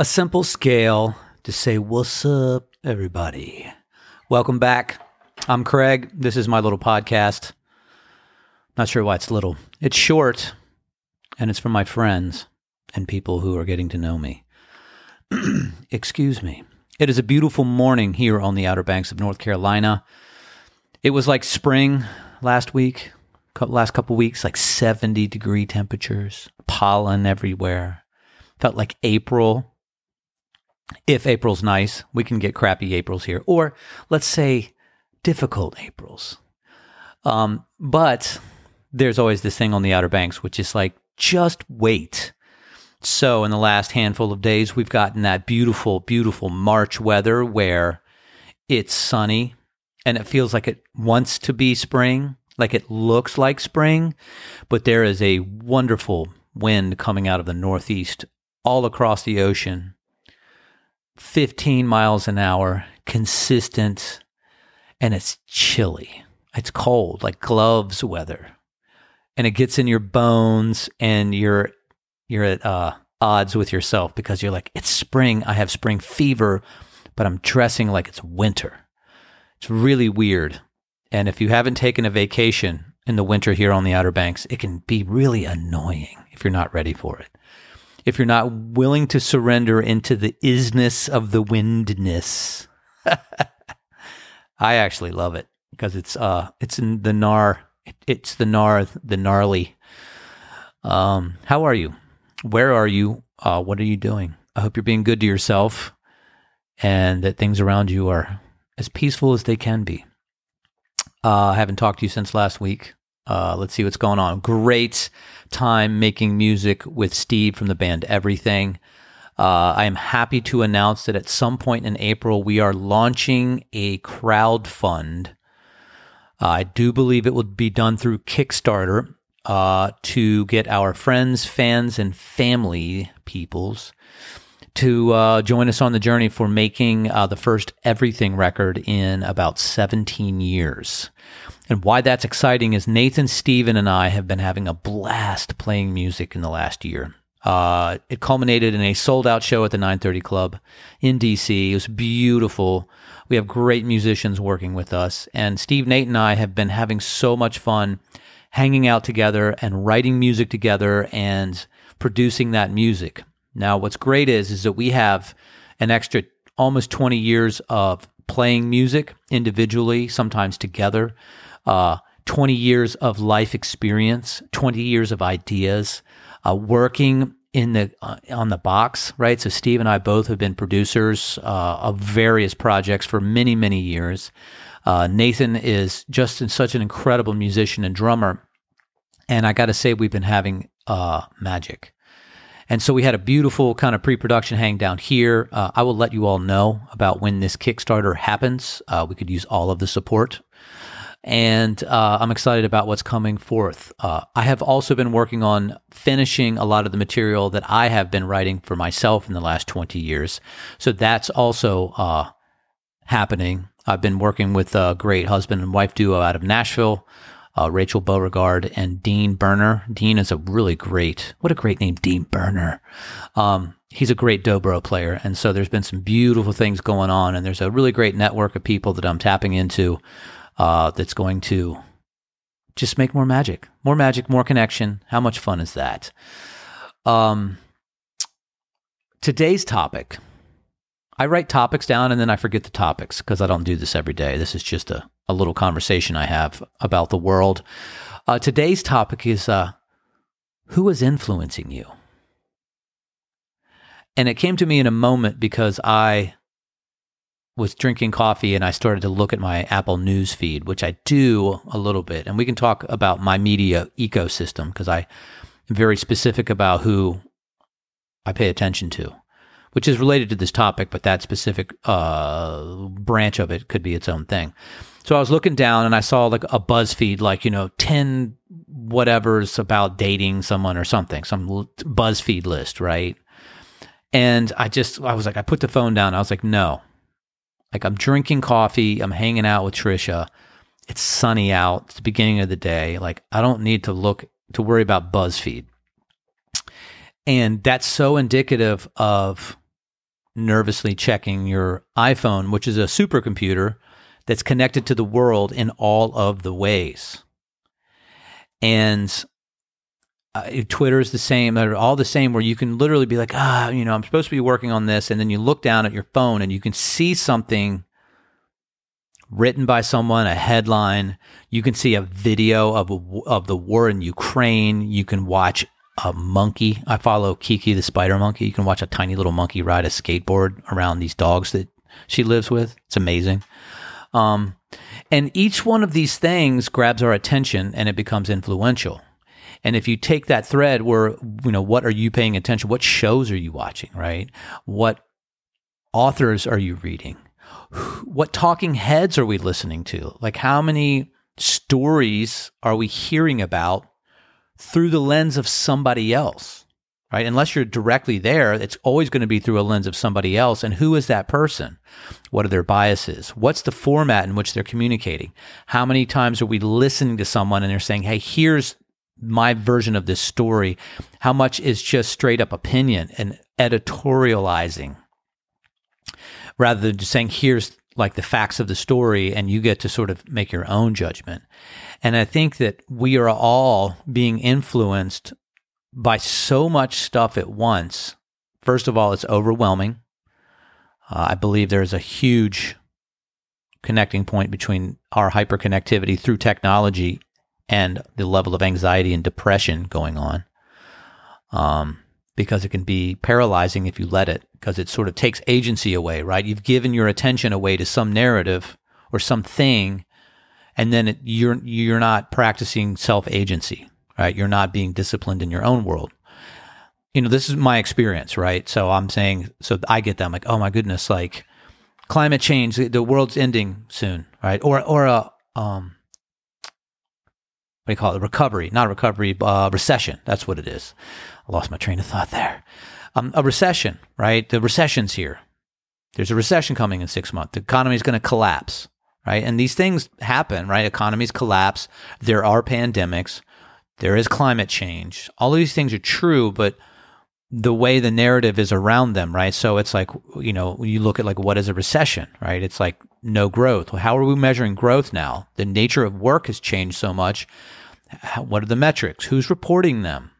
a simple scale to say, What's up, everybody? Welcome back. I'm Craig. This is my little podcast. Not sure why it's little. It's short, and it's for my friends and people who are getting to know me. Excuse me. It is a beautiful morning here on the Outer Banks of North Carolina. It was like spring last week, last couple weeks, like 70 degree temperatures, pollen everywhere. Felt like April if April's nice, we can get crappy Aprils here, or let's say difficult Aprils. Um, but there's always this thing on the Outer Banks, which is like, just wait. So, in the last handful of days, we've gotten that beautiful, beautiful March weather where it's sunny and it feels like it wants to be spring, like it looks like spring, but there is a wonderful wind coming out of the northeast all across the ocean 15 miles an hour, consistent, and it's chilly. It's cold, like gloves weather. And it gets in your bones and you're you're at uh, odds with yourself because you're like, it's spring, I have spring fever, but I'm dressing like it's winter. It's really weird. And if you haven't taken a vacation in the winter here on the Outer Banks, it can be really annoying if you're not ready for it if you're not willing to surrender into the isness of the windness. I actually love it because it's uh it's in the gnar it's the gnar the gnarly. Um, how are you? Where are you? Uh, what are you doing? I hope you're being good to yourself and that things around you are as peaceful as they can be. Uh, I haven't talked to you since last week. Uh, let's see what's going on. Great time making music with Steve from the band Everything. Uh, I am happy to announce that at some point in April, we are launching a crowd fund. Uh, I do believe it will be done through Kickstarter uh, to get our friends, fans, and family peoples to uh, join us on the journey for making uh, the first Everything record in about 17 years. And why that's exciting is Nathan, Steven, and I have been having a blast playing music in the last year. Uh, it culminated in a sold out show at the 930 Club in DC. It was beautiful. We have great musicians working with us. And Steve, Nate, and I have been having so much fun hanging out together and writing music together and producing that music. Now, what's great is, is that we have an extra almost 20 years of playing music individually, sometimes together uh, 20 years of life experience, 20 years of ideas, uh, working in the uh, on the box, right? So Steve and I both have been producers uh, of various projects for many many years. Uh, Nathan is just such an incredible musician and drummer, and I got to say we've been having uh, magic. And so we had a beautiful kind of pre-production hang down here. Uh, I will let you all know about when this Kickstarter happens. Uh, we could use all of the support and uh, I'm excited about what's coming forth. Uh, I have also been working on finishing a lot of the material that I have been writing for myself in the last 20 years. So that's also uh, happening. I've been working with a great husband and wife duo out of Nashville. Uh, Rachel Beauregard and Dean Burner. Dean is a really great, what a great name, Dean Burner. Um, he's a great dobro player. And so there's been some beautiful things going on. And there's a really great network of people that I'm tapping into uh, that's going to just make more magic, more magic, more connection. How much fun is that? Um, today's topic. I write topics down and then I forget the topics because I don't do this every day. This is just a, a little conversation I have about the world. Uh, today's topic is uh, who is influencing you? And it came to me in a moment because I was drinking coffee and I started to look at my Apple News feed, which I do a little bit. And we can talk about my media ecosystem because I am very specific about who I pay attention to, which is related to this topic, but that specific uh, branch of it could be its own thing. So I was looking down and I saw like a BuzzFeed, like, you know, 10 whatever's about dating someone or something, some BuzzFeed list, right? And I just, I was like, I put the phone down. I was like, no, like I'm drinking coffee, I'm hanging out with Trisha. It's sunny out. It's the beginning of the day. Like I don't need to look to worry about BuzzFeed. And that's so indicative of nervously checking your iPhone, which is a supercomputer that's connected to the world in all of the ways. And uh, Twitter is the same. They're all the same. Where you can literally be like, ah, you know, I'm supposed to be working on this, and then you look down at your phone and you can see something written by someone, a headline. You can see a video of a, of the war in Ukraine. You can watch a monkey. I follow Kiki the spider monkey. You can watch a tiny little monkey ride a skateboard around these dogs that she lives with. It's amazing. Um, and each one of these things grabs our attention and it becomes influential. And if you take that thread where, you know, what are you paying attention? What shows are you watching, right? What authors are you reading? What talking heads are we listening to? Like, how many stories are we hearing about through the lens of somebody else? Right? Unless you're directly there, it's always going to be through a lens of somebody else. And who is that person? What are their biases? What's the format in which they're communicating? How many times are we listening to someone and they're saying, Hey, here's my version of this story? How much is just straight up opinion and editorializing rather than just saying, here's like the facts of the story and you get to sort of make your own judgment. And I think that we are all being influenced by so much stuff at once. First of all, it's overwhelming. Uh, I believe there's a huge connecting point between our hyperconnectivity through technology and the level of anxiety and depression going on. Um, because it can be paralyzing if you let it, because it sort of takes agency away, right? You've given your attention away to some narrative or something, and then it, you're you're not practicing self agency, right? You're not being disciplined in your own world. You know, this is my experience, right? So I'm saying, so I get that. I'm like, oh my goodness, like climate change, the world's ending soon, right? Or or a um, what do you call it? Recovery, not a recovery, uh, recession. That's what it is. I lost my train of thought there. Um, a recession, right? The recession's here. There's a recession coming in six months. The economy is going to collapse, right? And these things happen, right? Economies collapse. There are pandemics. There is climate change. All of these things are true, but the way the narrative is around them, right? So it's like, you know, you look at like what is a recession, right? It's like no growth. Well, how are we measuring growth now? The nature of work has changed so much. What are the metrics? Who's reporting them?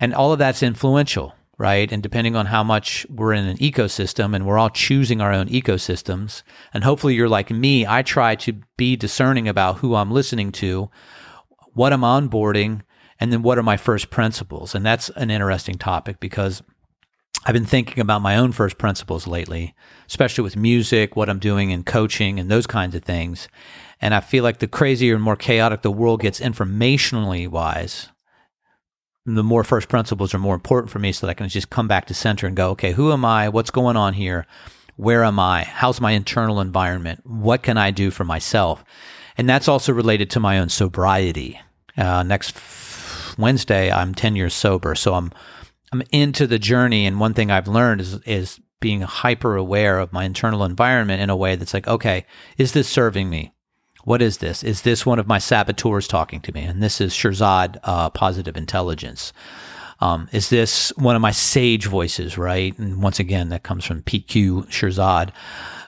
And all of that's influential, right? And depending on how much we're in an ecosystem and we're all choosing our own ecosystems, and hopefully you're like me, I try to be discerning about who I'm listening to, what am I'm onboarding, and then what are my first principles. And that's an interesting topic because I've been thinking about my own first principles lately, especially with music, what I'm doing in coaching and those kinds of things. And I feel like the crazier and more chaotic the world gets informationally wise, the more first principles are more important for me so that I can just come back to center and go, okay, who am I? What's going on here? Where am I? How's my internal environment? What can I do for myself? And that's also related to my own sobriety. Uh, next Wednesday, I'm 10 years sober. So I'm, I'm into the journey. And one thing I've learned is, is being hyper aware of my internal environment in a way that's like, okay, is this serving me? what is this? Is this one of my saboteurs talking to me? And this is Shirzad uh, Positive Intelligence. Um, is this one of my sage voices, right? And once again, that comes from PQ Shirzad.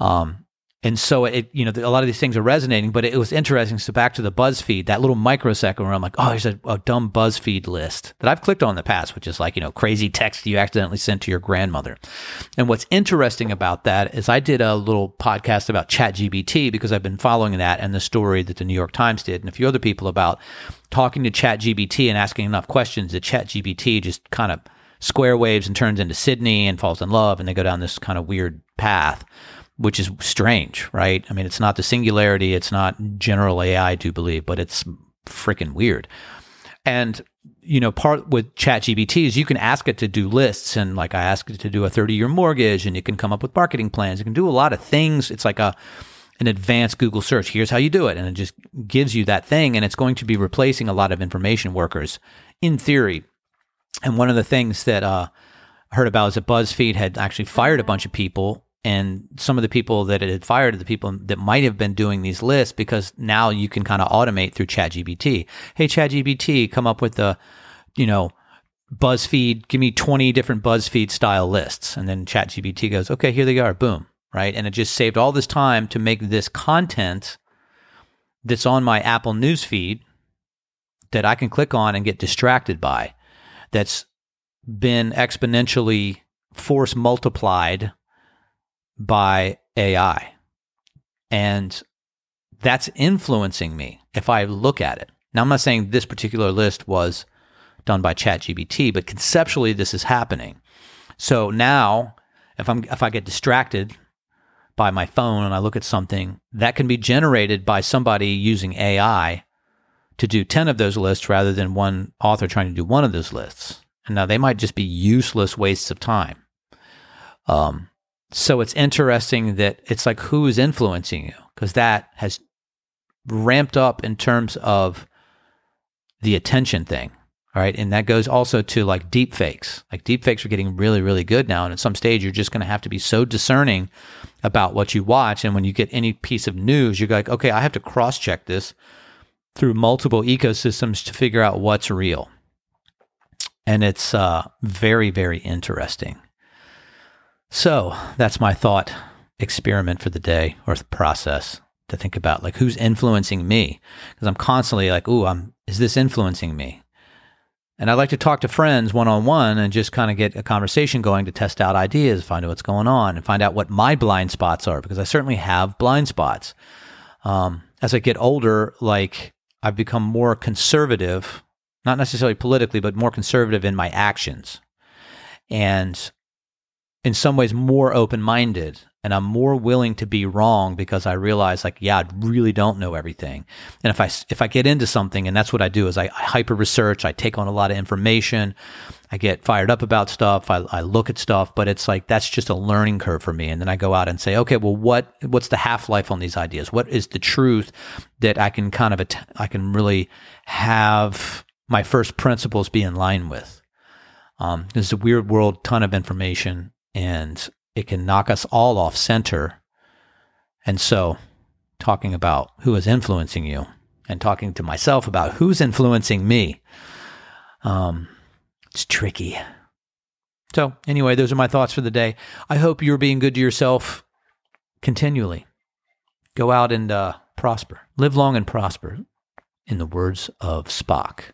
Um, and so it, you know, a lot of these things are resonating, but it was interesting. So back to the BuzzFeed, that little microsecond where I'm like, oh, there's a, a, dumb BuzzFeed list that I've clicked on in the past, which is like, you know, crazy text you accidentally sent to your grandmother. And what's interesting about that is I did a little podcast about ChatGPT because I've been following that and the story that the New York Times did and a few other people about talking to ChatGPT and asking enough questions that ChatGPT just kind of square waves and turns into Sydney and falls in love and they go down this kind of weird path which is strange, right? I mean, it's not the singularity, it's not general AI, I do believe, but it's freaking weird. And you know, part with ChatGPT is you can ask it to do lists, and like I asked it to do a thirty-year mortgage, and it can come up with marketing plans. It can do a lot of things. It's like a an advanced Google search. Here's how you do it, and it just gives you that thing, and it's going to be replacing a lot of information workers in theory. And one of the things that uh, I heard about is that BuzzFeed had actually fired a bunch of people and some of the people that it had fired are the people that might have been doing these lists because now you can kind of automate through ChatGPT. Hey, ChatGPT, come up with the, you know, BuzzFeed, give me 20 different BuzzFeed style lists. And then ChatGPT goes, okay, here they are, boom, right? And it just saved all this time to make this content that's on my Apple News feed that I can click on and get distracted by. That's been exponentially force multiplied by AI. And that's influencing me if I look at it. Now, I'm not saying this particular list was done by ChatGPT, but conceptually, this is happening. So now, if I'm if I get distracted by my phone and I look at something that can be generated by somebody using AI to do 10 of those lists rather than one author trying to do one of those lists. And now they might just be useless wastes of time. Um, so it's interesting that it's like who is influencing you because that has ramped up in terms of the attention thing. All right. And that goes also to like deep fakes. Like deep fakes are getting really, really good now. And at some stage, you're just going to have to be so discerning about what you watch. And when you get any piece of news, you're like, okay, I have to cross check this through multiple ecosystems to figure out what's real. And it's uh, very, very interesting. So that's my thought experiment for the day or the process to think about like who's influencing me because I'm constantly like, "Ooh, I'm is this influencing me?" And I like to talk to friends one on one and just kind of get a conversation going to test out ideas, find out what's going on, and find out what my blind spots are because I certainly have blind spots. Um, as I get older, like I've become more conservative, not necessarily politically, but more conservative in my actions. And in some ways more open minded and I'm more willing to be wrong because I realize like, yeah, I really don't know everything. And if I, if I get into something and that's what I do is I, I hyper research, I take on a lot of information, I get fired up about stuff, I, I look at stuff, but it's like, that's just a learning curve for me. And then I go out and say, okay, well, what, what's the half life on these ideas? What is the truth that I can kind of, I can really have my first principles be in line with? Um, this is a weird world, ton of information and it can knock us all off center. And so, talking about who is influencing you and talking to myself about who's influencing me, um, it's tricky. So, anyway, those are my thoughts for the day. I hope you're being good to yourself continually. Go out and uh, prosper. Live long and prosper, in the words of Spock.